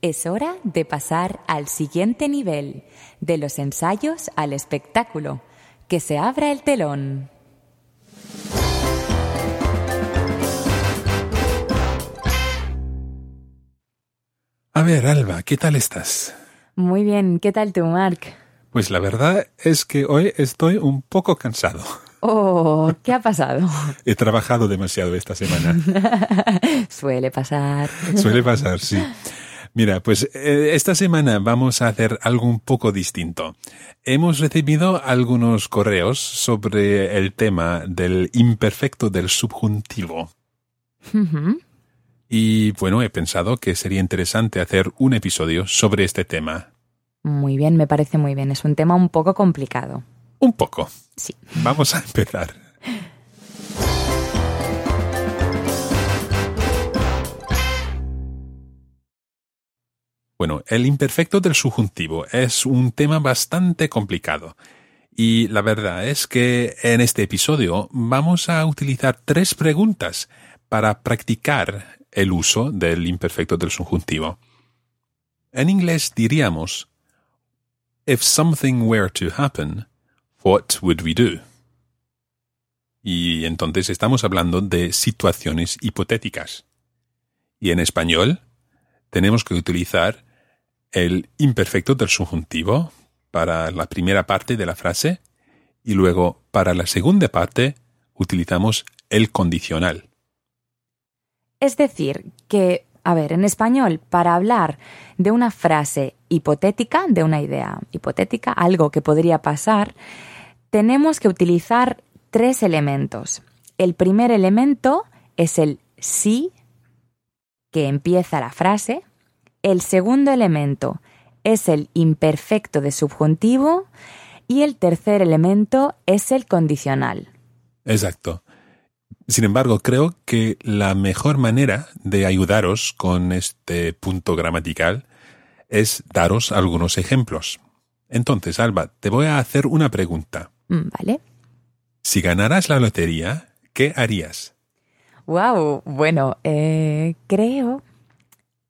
Es hora de pasar al siguiente nivel, de los ensayos al espectáculo. Que se abra el telón. A ver, Alba, ¿qué tal estás? Muy bien, ¿qué tal tú, Mark? Pues la verdad es que hoy estoy un poco cansado. Oh, ¿qué ha pasado? He trabajado demasiado esta semana. Suele pasar. Suele pasar, sí. Mira, pues eh, esta semana vamos a hacer algo un poco distinto. Hemos recibido algunos correos sobre el tema del imperfecto del subjuntivo. Y bueno, he pensado que sería interesante hacer un episodio sobre este tema. Muy bien, me parece muy bien. Es un tema un poco complicado. Un poco. Sí. Vamos a empezar. Bueno, el imperfecto del subjuntivo es un tema bastante complicado. Y la verdad es que en este episodio vamos a utilizar tres preguntas para practicar el uso del imperfecto del subjuntivo. En inglés diríamos, If something were to happen, what would we do? Y entonces estamos hablando de situaciones hipotéticas. Y en español tenemos que utilizar el imperfecto del subjuntivo para la primera parte de la frase y luego para la segunda parte utilizamos el condicional. Es decir, que, a ver, en español, para hablar de una frase hipotética, de una idea hipotética, algo que podría pasar, tenemos que utilizar tres elementos. El primer elemento es el sí que empieza la frase. El segundo elemento es el imperfecto de subjuntivo. Y el tercer elemento es el condicional. Exacto. Sin embargo, creo que la mejor manera de ayudaros con este punto gramatical es daros algunos ejemplos. Entonces, Alba, te voy a hacer una pregunta. Mm, ¿Vale? Si ganaras la lotería, ¿qué harías? Wow, bueno, eh, creo.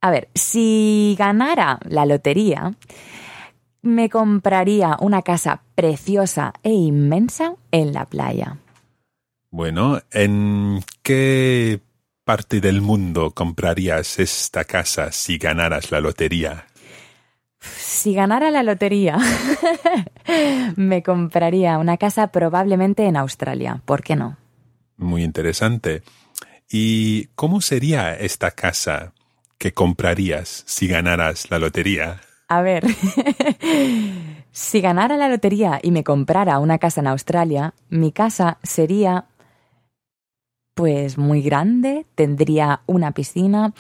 A ver, si ganara la lotería, me compraría una casa preciosa e inmensa en la playa. Bueno, ¿en qué parte del mundo comprarías esta casa si ganaras la lotería? Si ganara la lotería, me compraría una casa probablemente en Australia. ¿Por qué no? Muy interesante. ¿Y cómo sería esta casa que comprarías si ganaras la lotería? A ver, si ganara la lotería y me comprara una casa en Australia, mi casa sería pues muy grande, tendría una piscina,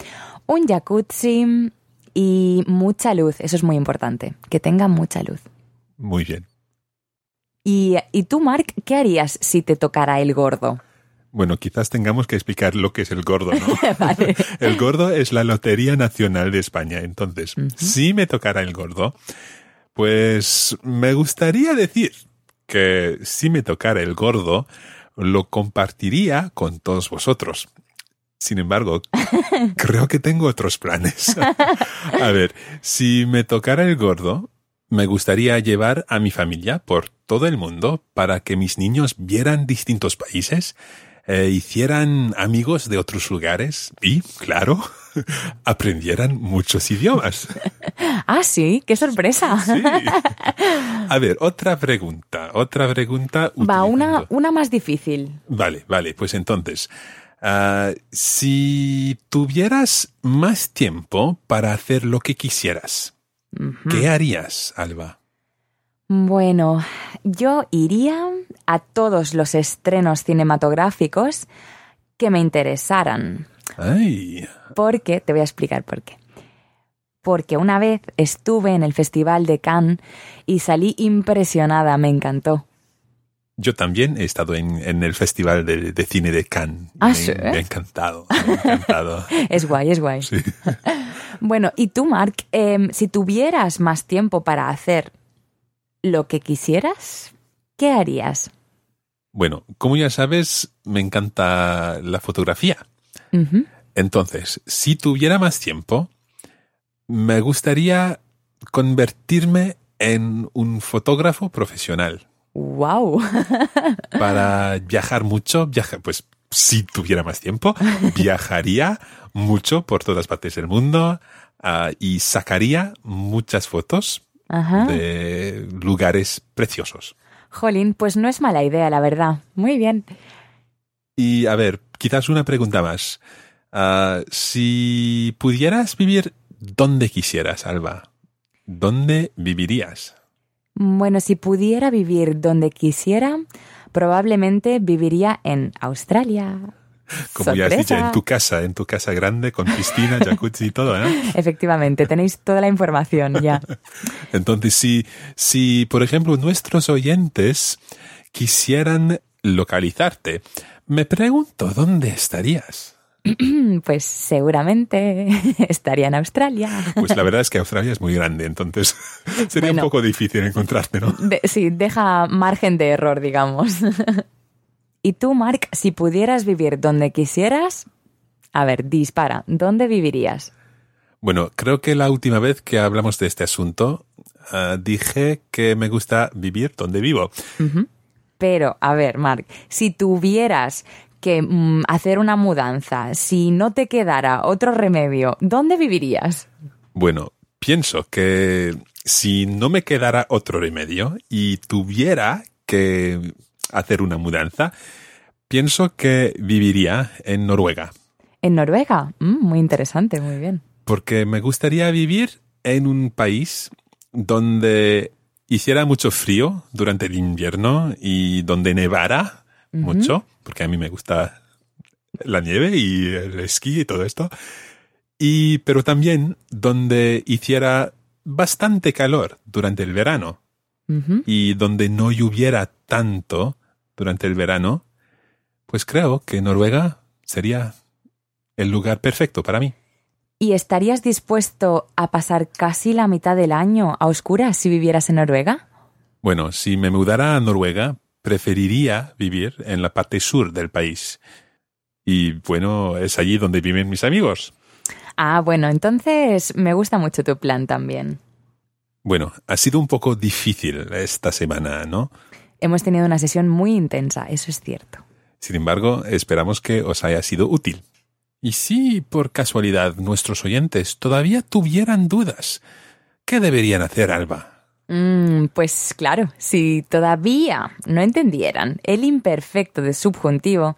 un jacuzzi y mucha luz. Eso es muy importante, que tenga mucha luz. Muy bien. ¿Y, y tú, Mark, qué harías si te tocara el gordo? Bueno, quizás tengamos que explicar lo que es el gordo, ¿no? Vale. El gordo es la Lotería Nacional de España. Entonces, si me tocara el gordo, pues me gustaría decir que si me tocara el gordo, lo compartiría con todos vosotros. Sin embargo, creo que tengo otros planes. A ver, si me tocara el gordo, me gustaría llevar a mi familia por todo el mundo para que mis niños vieran distintos países, eh, hicieran amigos de otros lugares y, claro, aprendieran muchos idiomas. Ah, sí, qué sorpresa. Sí. A ver, otra pregunta, otra pregunta. Va, una, una más difícil. Vale, vale, pues entonces, ah, si tuvieras más tiempo para hacer lo que quisieras, ¿qué harías, Alba? Bueno, yo iría a todos los estrenos cinematográficos que me interesaran. Ay, Porque, te voy a explicar por qué. Porque una vez estuve en el Festival de Cannes y salí impresionada, me encantó. yo también he estado en, en el Festival de, de Cine de Cannes. ¿Ah, me, sí? me ha encantado, me ha encantado. Es guay, es guay. Bueno, y tú, Mark, em, si tuvieras más tiempo para hacer lo que quisieras, ¿qué harías? Bueno, como ya sabes, me encanta la fotografía. Entonces, si tuviera más tiempo, me gustaría convertirme en un fotógrafo profesional ¡Wow! para viajar mucho. Viaja, pues si tuviera más tiempo, viajaría mucho por todas partes del mundo ah, y sacaría muchas fotos Ajá. de lugares preciosos. Jolín, pues no es mala idea, la verdad. Muy bien. Y a ver, quizás una pregunta más. Ah, si pudieras vivir donde quisieras, Alba, ¿dónde vivirías? Bueno, si pudiera vivir donde quisiera, probablemente viviría en Australia. Como ya has dicho, en tu casa, en tu casa grande, con piscina, jacuzzi y todo, ¿eh? Efectivamente, tenéis toda la información ya. Entonces, si, si, por ejemplo, nuestros oyentes quisieran localizarte, me pregunto, ¿dónde estarías? Pues seguramente estaría en Australia. Pues la verdad es que Australia es muy grande, entonces sería Bueno. un poco difícil encontrarte, ¿no? De- sí, deja margen de error, digamos. Y tú, Mark, si pudieras vivir donde quisieras, a ver, dispara, ¿dónde vivirías? Bueno, creo que la última vez que hablamos de este asunto, ah, dije que me gusta vivir donde vivo. Pero, a ver, Mark, si tuvieras que mm, hacer una mudanza, si no te quedara otro remedio, ¿dónde vivirías? Bueno, pienso que si no me quedara otro remedio y tuviera que hacer una mudanza, pienso que viviría en Noruega, En Noruega. Mm, muy interesante, muy bien. porque me gustaría vivir en un país donde hiciera mucho frío durante el invierno y donde nevara mucho, porque a mí me gusta la nieve y el esquí y todo esto. Y, pero también donde hiciera bastante calor durante el verano y donde no lloviera tanto durante el verano, pues creo que Noruega sería el lugar perfecto para mí. ¿Y estarías dispuesto a pasar casi la mitad del año a oscuras si vivieras en Noruega? Bueno, si me mudara a Noruega, preferiría vivir en la parte sur del país. Y bueno, es allí donde viven mis amigos. Ah, bueno, entonces me gusta mucho tu plan también. Bueno, ha sido un poco difícil esta semana, ¿no? Hemos tenido una sesión muy intensa, eso es cierto. Sin embargo, esperamos que os haya sido útil. Y si por casualidad nuestros oyentes todavía tuvieran dudas, ¿qué deberían hacer, Alba? Mm, pues claro, si todavía no entendieran el imperfecto de subjuntivo,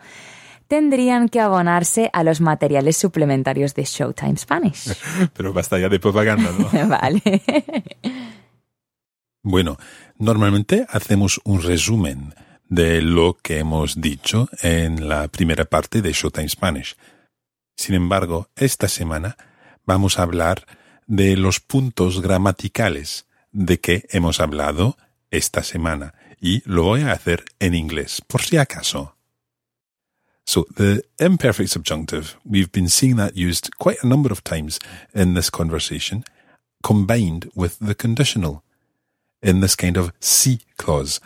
tendrían que abonarse a los materiales suplementarios de Showtime Spanish. Pero basta ya de propaganda, ¿no? vale. Bueno, normalmente hacemos un resumen de lo que hemos dicho en la primera parte de Showtime Spanish. Sin embargo, esta semana vamos a hablar de los puntos gramaticales de que hemos hablado esta semana y lo voy a hacer en inglés, por si acaso. So, the imperfect subjunctive, we've been seeing that used quite a number of times in this conversation, combined with the conditional in this kind of si clause,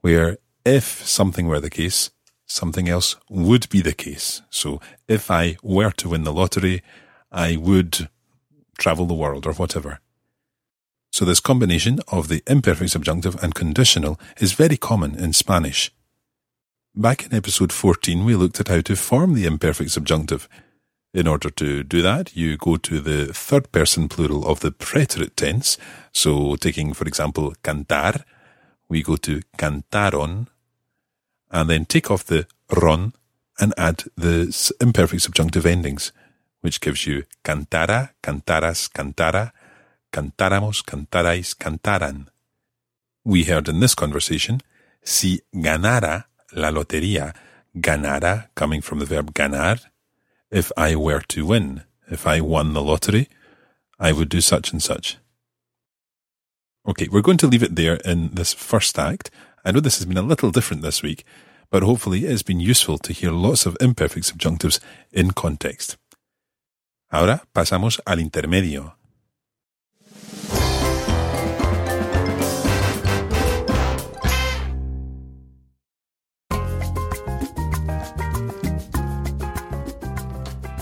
where if something were the case, something else would be the case. So if I were to win the lottery, I would travel the world or whatever. So this combination of the imperfect subjunctive and conditional is very common in Spanish. Back in episode 14, we looked at how to form the imperfect subjunctive. In order to do that, you go to the third person plural of the preterite tense. So, taking, for example, cantar, we go to cantaron, and then take off the ron and add the imperfect subjunctive endings, which gives you cantara, cantaras, cantara, cantáramos, cantarais, cantaran. We heard in this conversation, si ganara la lotería, ganara coming from the verb ganar. If I were to win, if I won the lottery, I would do such and such. Okay, we're going to leave it there in this first act. I know this has been a little different this week, but hopefully it has been useful to hear lots of imperfect subjunctives in context. Ahora pasamos al intermedio.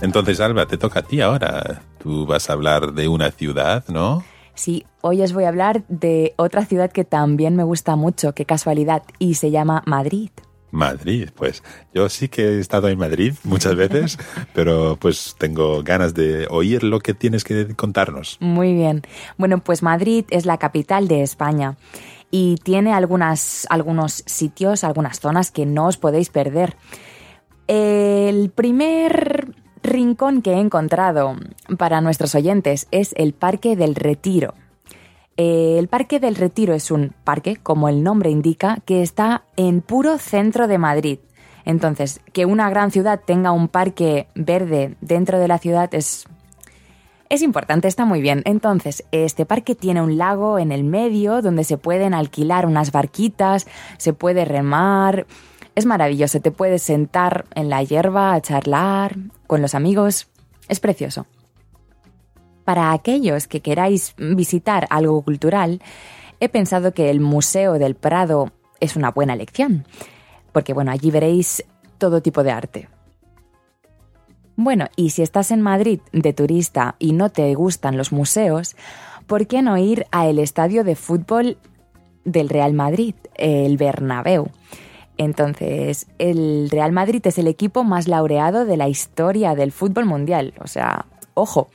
Entonces, Alba, te toca a ti ahora. Tú vas a hablar de una ciudad, ¿no? Sí, hoy os voy a hablar de otra ciudad que también me gusta mucho, qué casualidad, y se llama Madrid. Madrid, pues yo sí que he estado en Madrid muchas veces, pero pues tengo ganas de oír lo que tienes que contarnos. Muy bien. Bueno, pues Madrid es la capital de España y tiene algunas, algunos sitios, algunas zonas que no os podéis perder. El primer rincón que he encontrado para nuestros oyentes es el Parque del Retiro. Eh, el Parque del Retiro es un parque, como el nombre indica, que está en puro centro de Madrid. Entonces, que una gran ciudad tenga un parque verde dentro de la ciudad es es importante, está muy bien. Entonces, este parque tiene un lago en el medio donde se pueden alquilar unas barquitas, se puede remar. Es maravilloso, te puedes sentar en la hierba a charlar con los amigos. Es precioso. Para aquellos que queráis visitar algo cultural, he pensado que el Museo del Prado es una buena elección, porque bueno, allí veréis todo tipo de arte. Bueno, y si estás en Madrid de turista y no te gustan los museos, ¿por qué no ir al estadio de fútbol del Real Madrid, el Bernabéu? Entonces, el Real Madrid es el equipo más laureado de la historia del fútbol mundial. O sea, ojo.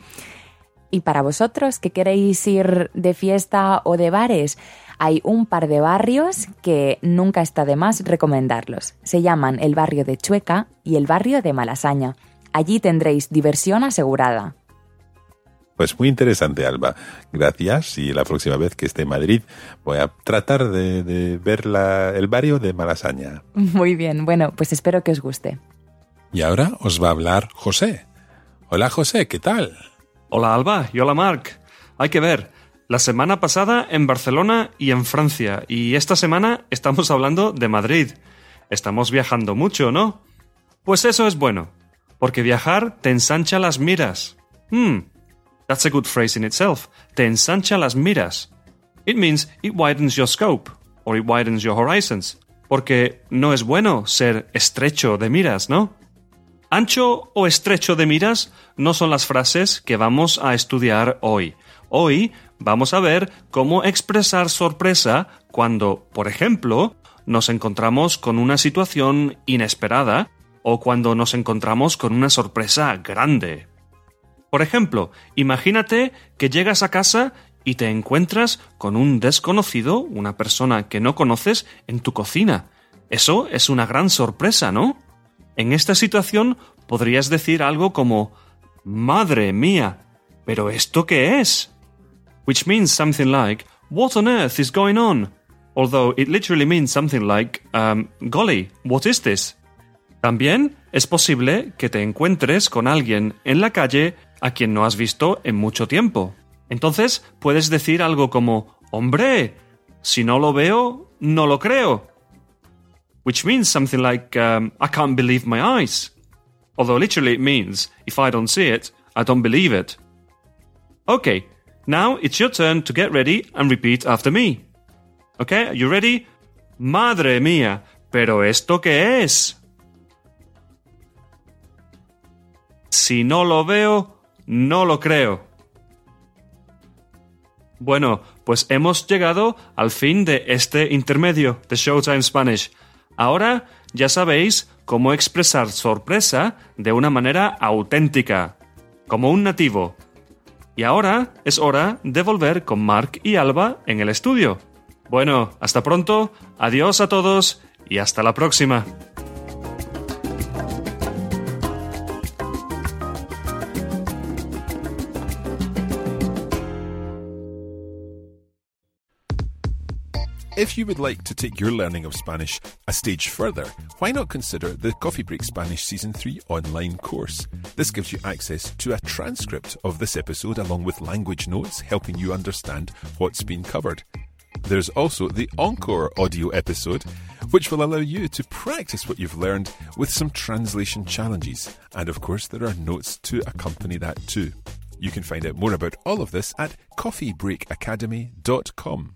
Y para vosotros que queréis ir de fiesta o de bares, hay un par de barrios que nunca está de más recomendarlos. Se llaman el barrio de Chueca y el barrio de Malasaña. Allí tendréis diversión asegurada. Pues muy interesante, Alba. Gracias. Y la próxima vez que esté en Madrid voy a tratar de, ver el barrio de Malasaña. Muy bien. Bueno, pues espero que os guste. Y ahora os va a hablar José. Hola José, ¿qué tal? Hola Alba y hola Marc. Hay que ver. La semana pasada en Barcelona y en Francia. Y esta semana estamos hablando de Madrid. Estamos viajando mucho, ¿no? Pues eso es bueno. Porque viajar te ensancha las miras. Hmm, That's a good phrase in itself. Te ensancha las miras. It means it widens your scope, or it widens your horizons. Porque no es bueno ser estrecho de miras, ¿no? Ancho o estrecho de miras no son las frases que vamos a estudiar hoy. Hoy vamos a ver cómo expresar sorpresa cuando, por ejemplo, nos encontramos con una situación inesperada o cuando nos encontramos con una sorpresa grande. Por ejemplo, imagínate que llegas a casa y te encuentras con un desconocido, una persona que no conoces, en tu cocina. Eso es una gran sorpresa, ¿no? En esta situación podrías decir algo como Madre mía, ¿pero esto qué es? Which means something like What on earth is going on? Although it literally means something like um, Golly, what is this? También es posible que te encuentres con alguien en la calle a quien no has visto en mucho tiempo. Entonces puedes decir algo como, hombre, si no lo veo, no lo creo. Which means something like, um, I can't believe my eyes. Although literally it means, if I don't see it, I don't believe it. Okay, now it's your turn to get ready and repeat after me. Okay, are you ready? Madre mía, pero ¿esto qué es? Si no lo veo, no lo creo. Bueno, pues hemos llegado al fin de este intermedio de Showtime Spanish. Ahora ya sabéis cómo expresar sorpresa de una manera auténtica, como un nativo. Y ahora es hora de volver con Mark y Alba en el estudio. Bueno, hasta pronto, adiós a todos y hasta la próxima. If you would like to take your learning of Spanish a stage further, why not consider the Coffee Break Spanish Season 3 online course? This gives you access to a transcript of this episode along with language notes helping you understand what's been covered. There's also the Encore audio episode, which will allow you to practice what you've learned with some translation challenges. And of course, there are notes to accompany that too. You can find out more about all of this at coffeebreakacademy.com.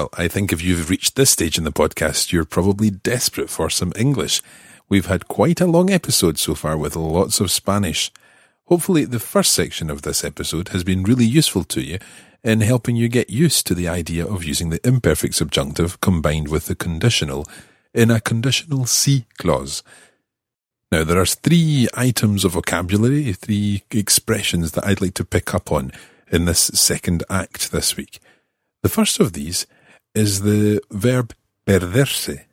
Well, I think if you've reached this stage in the podcast, you're probably desperate for some English. We've had quite a long episode so far with lots of Spanish. Hopefully, the first section of this episode has been really useful to you in helping you get used to the idea of using the imperfect subjunctive combined with the conditional in a conditional C clause. Now, there are three items of vocabulary, three expressions that I'd like to pick up on in this second act this week. The first of these is the verb perderse.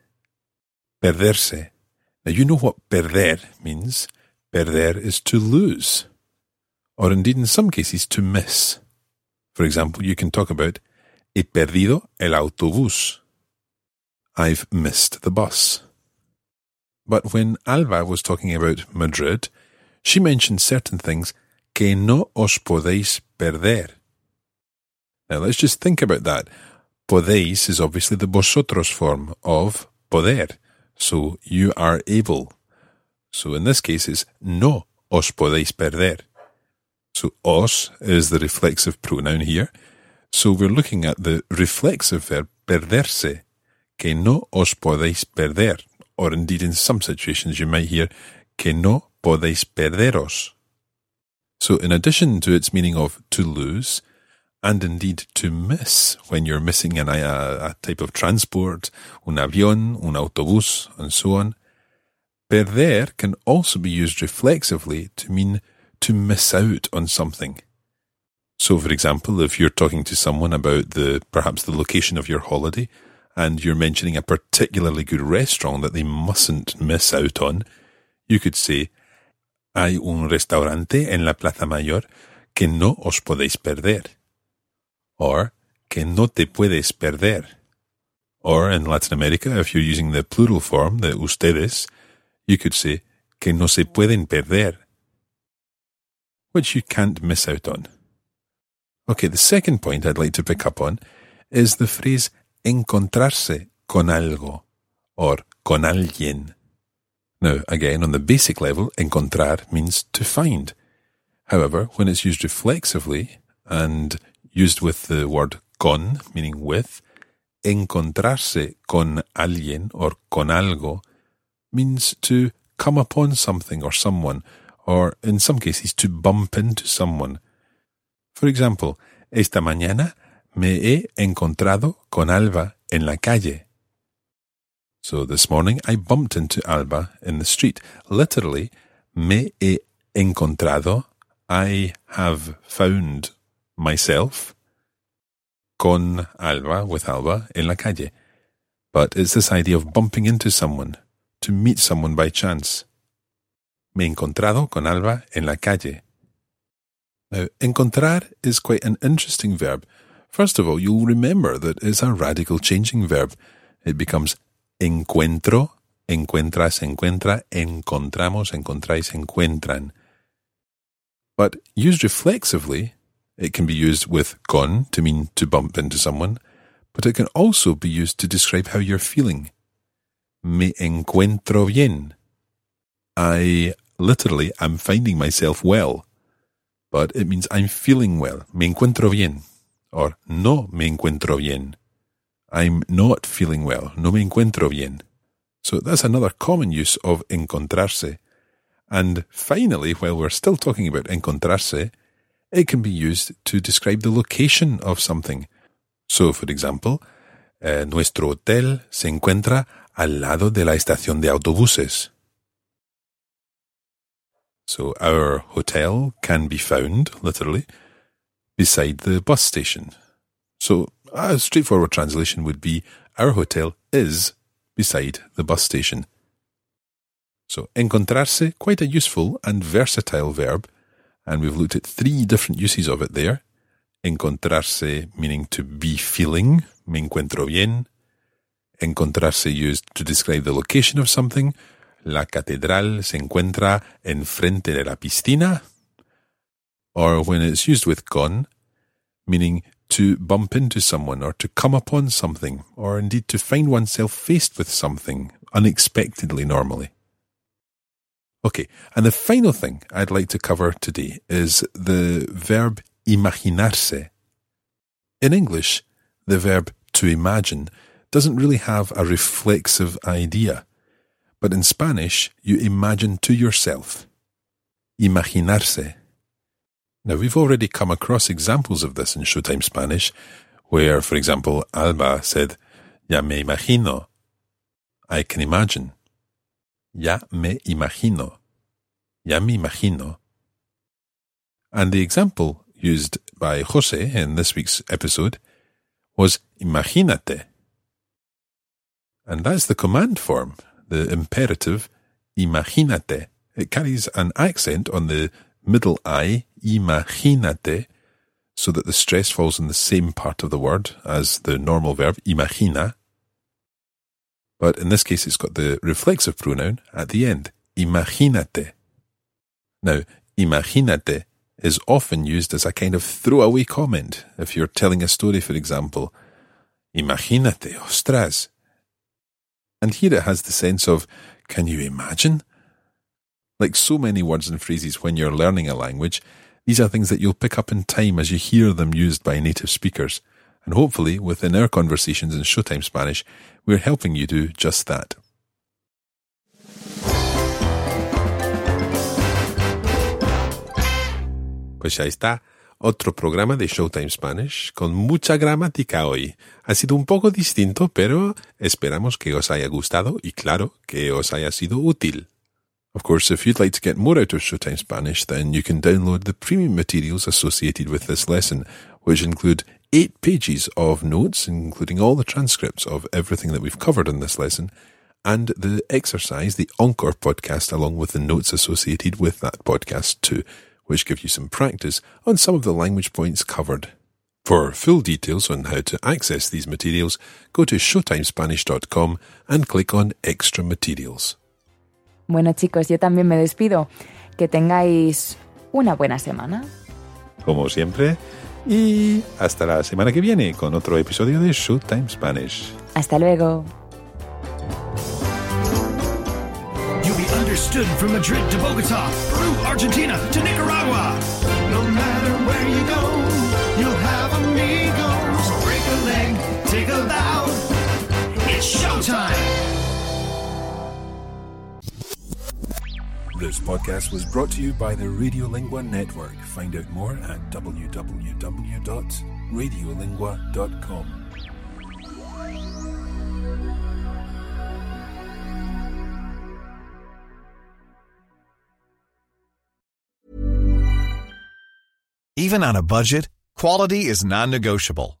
Perderse. Now, you know what perder means. Perder is to lose, or indeed in some cases to miss. For example, you can talk about he perdido el autobús. I've missed the bus. But when Alba was talking about Madrid, she mentioned certain things que no os podéis perder. Now let's just think about that. Podéis is obviously the vosotros form of poder. So you are able. So in this case it's no os podéis perder. So os is the reflexive pronoun here. So we're looking at the reflexive verb perderse, que no os podéis perder. Or indeed in some situations you might hear que no podéis perderos. So in addition to its meaning of to lose, and indeed to miss when you're missing an, a, a type of transport, un avión, un autobús, and so on. Perder can also be used reflexively to mean to miss out on something. So, for example, if you're talking to someone about the perhaps the location of your holiday, and you're mentioning a particularly good restaurant that they mustn't miss out on, you could say, Hay un restaurante en la Plaza Mayor que no os podéis perder. Or, que no te puedes perder. Or, in Latin America, if you're using the plural form, the ustedes, you could say, que no se pueden perder. Which you can't miss out on. Okay, the second point I'd like to pick up on is the phrase encontrarse con algo or con alguien. Now, again, on the basic level, encontrar means to find. However, when it's used reflexively and used with the word con, meaning with, encontrarse con alguien or con algo means to come upon something or someone, or in some cases to bump into someone. For example, esta mañana me he encontrado con Alba en la calle. So this morning I bumped into Alba in the street. Literally, me he encontrado. I have found myself con Alba, with Alba, en la calle. But it's this idea of bumping into someone, to meet someone by chance. Me encontrado con Alba en la calle. Now, encontrar is quite an interesting verb. First of all, you'll remember that it's a radical changing verb. It becomes encuentro, encuentras, encuentra, encontramos, encontráis, encuentran. But used reflexively, it can be used with con to mean to bump into someone, but it can also be used to describe how you're feeling. Me encuentro bien. I literally am finding myself well, but it means I'm feeling well. Me encuentro bien. Or no me encuentro bien. I'm not feeling well. No me encuentro bien. So that's another common use of encontrarse. And finally, while we're still talking about encontrarse, it can be used to describe the location of something. So, for example, eh, nuestro hotel se encuentra al lado de la estación de autobuses. So, our hotel can be found, literally, beside the bus station. So, a straightforward translation would be Our hotel is beside the bus station. So, encontrarse, quite a useful and versatile verb, and we've looked at three different uses of it there. Encontrarse meaning to be feeling, me encuentro bien. Encontrarse used to describe the location of something. La catedral se encuentra enfrente de la piscina. Or when it's used with con, meaning to bump into someone or to come upon something, or indeed to find oneself faced with something unexpectedly normally. Okay, and the final thing I'd like to cover today is the verb imaginarse. In English, the verb to imagine doesn't really have a reflexive idea, but in Spanish, you imagine to yourself. Imaginarse. Now, we've already come across examples of this in Showtime Spanish, where, for example, Alba said, Ya me imagino. I can imagine. Ya me imagino. Ya me imagino. And the example used by Jose in this week's episode was imagínate. And that's the command form, the imperative imagínate. It carries an accent on the middle I, imagínate, so that the stress falls in the same part of the word as the normal verb imagina. But in this case, it's got the reflexive pronoun at the end, imagínate. Now, imagínate is often used as a kind of throwaway comment if you're telling a story, for example. Imagínate, ostras. And here it has the sense of, can you imagine? Like so many words and phrases when you're learning a language, these are things that you'll pick up in time as you hear them used by native speakers. And hopefully, within our conversations in Showtime Spanish, we're helping you do just that. Pues ya está. Otro programa de Showtime Spanish con mucha gramática hoy. Ha sido un poco distinto, pero esperamos que os haya gustado y claro, que os haya sido útil. Of course, if you'd like to get more out of Showtime Spanish, then you can download the premium materials associated with this lesson, which include eight pages of notes, including all the transcripts of everything that we've covered in this lesson, and the exercise, the Encore podcast, along with the notes associated with that podcast too, which give you some practice on some of the language points covered. For full details on how to access these materials, go to showtimespanish.com and click on Extra Materials. Bueno chicos, yo también me despido. Que tengáis una buena semana. Como siempre, y hasta la semana que viene con otro episodio de Showtime Spanish. Hasta luego. You'll be understood from Madrid to Bogota, Peru, Argentina to Nicaragua. No matter where you go, you'll have amigos. Break a leg, take a bow. It's showtime. This podcast was brought to you by the Radiolingua Network. Find out more at www.radiolingua.com. Even on a budget, quality is non negotiable.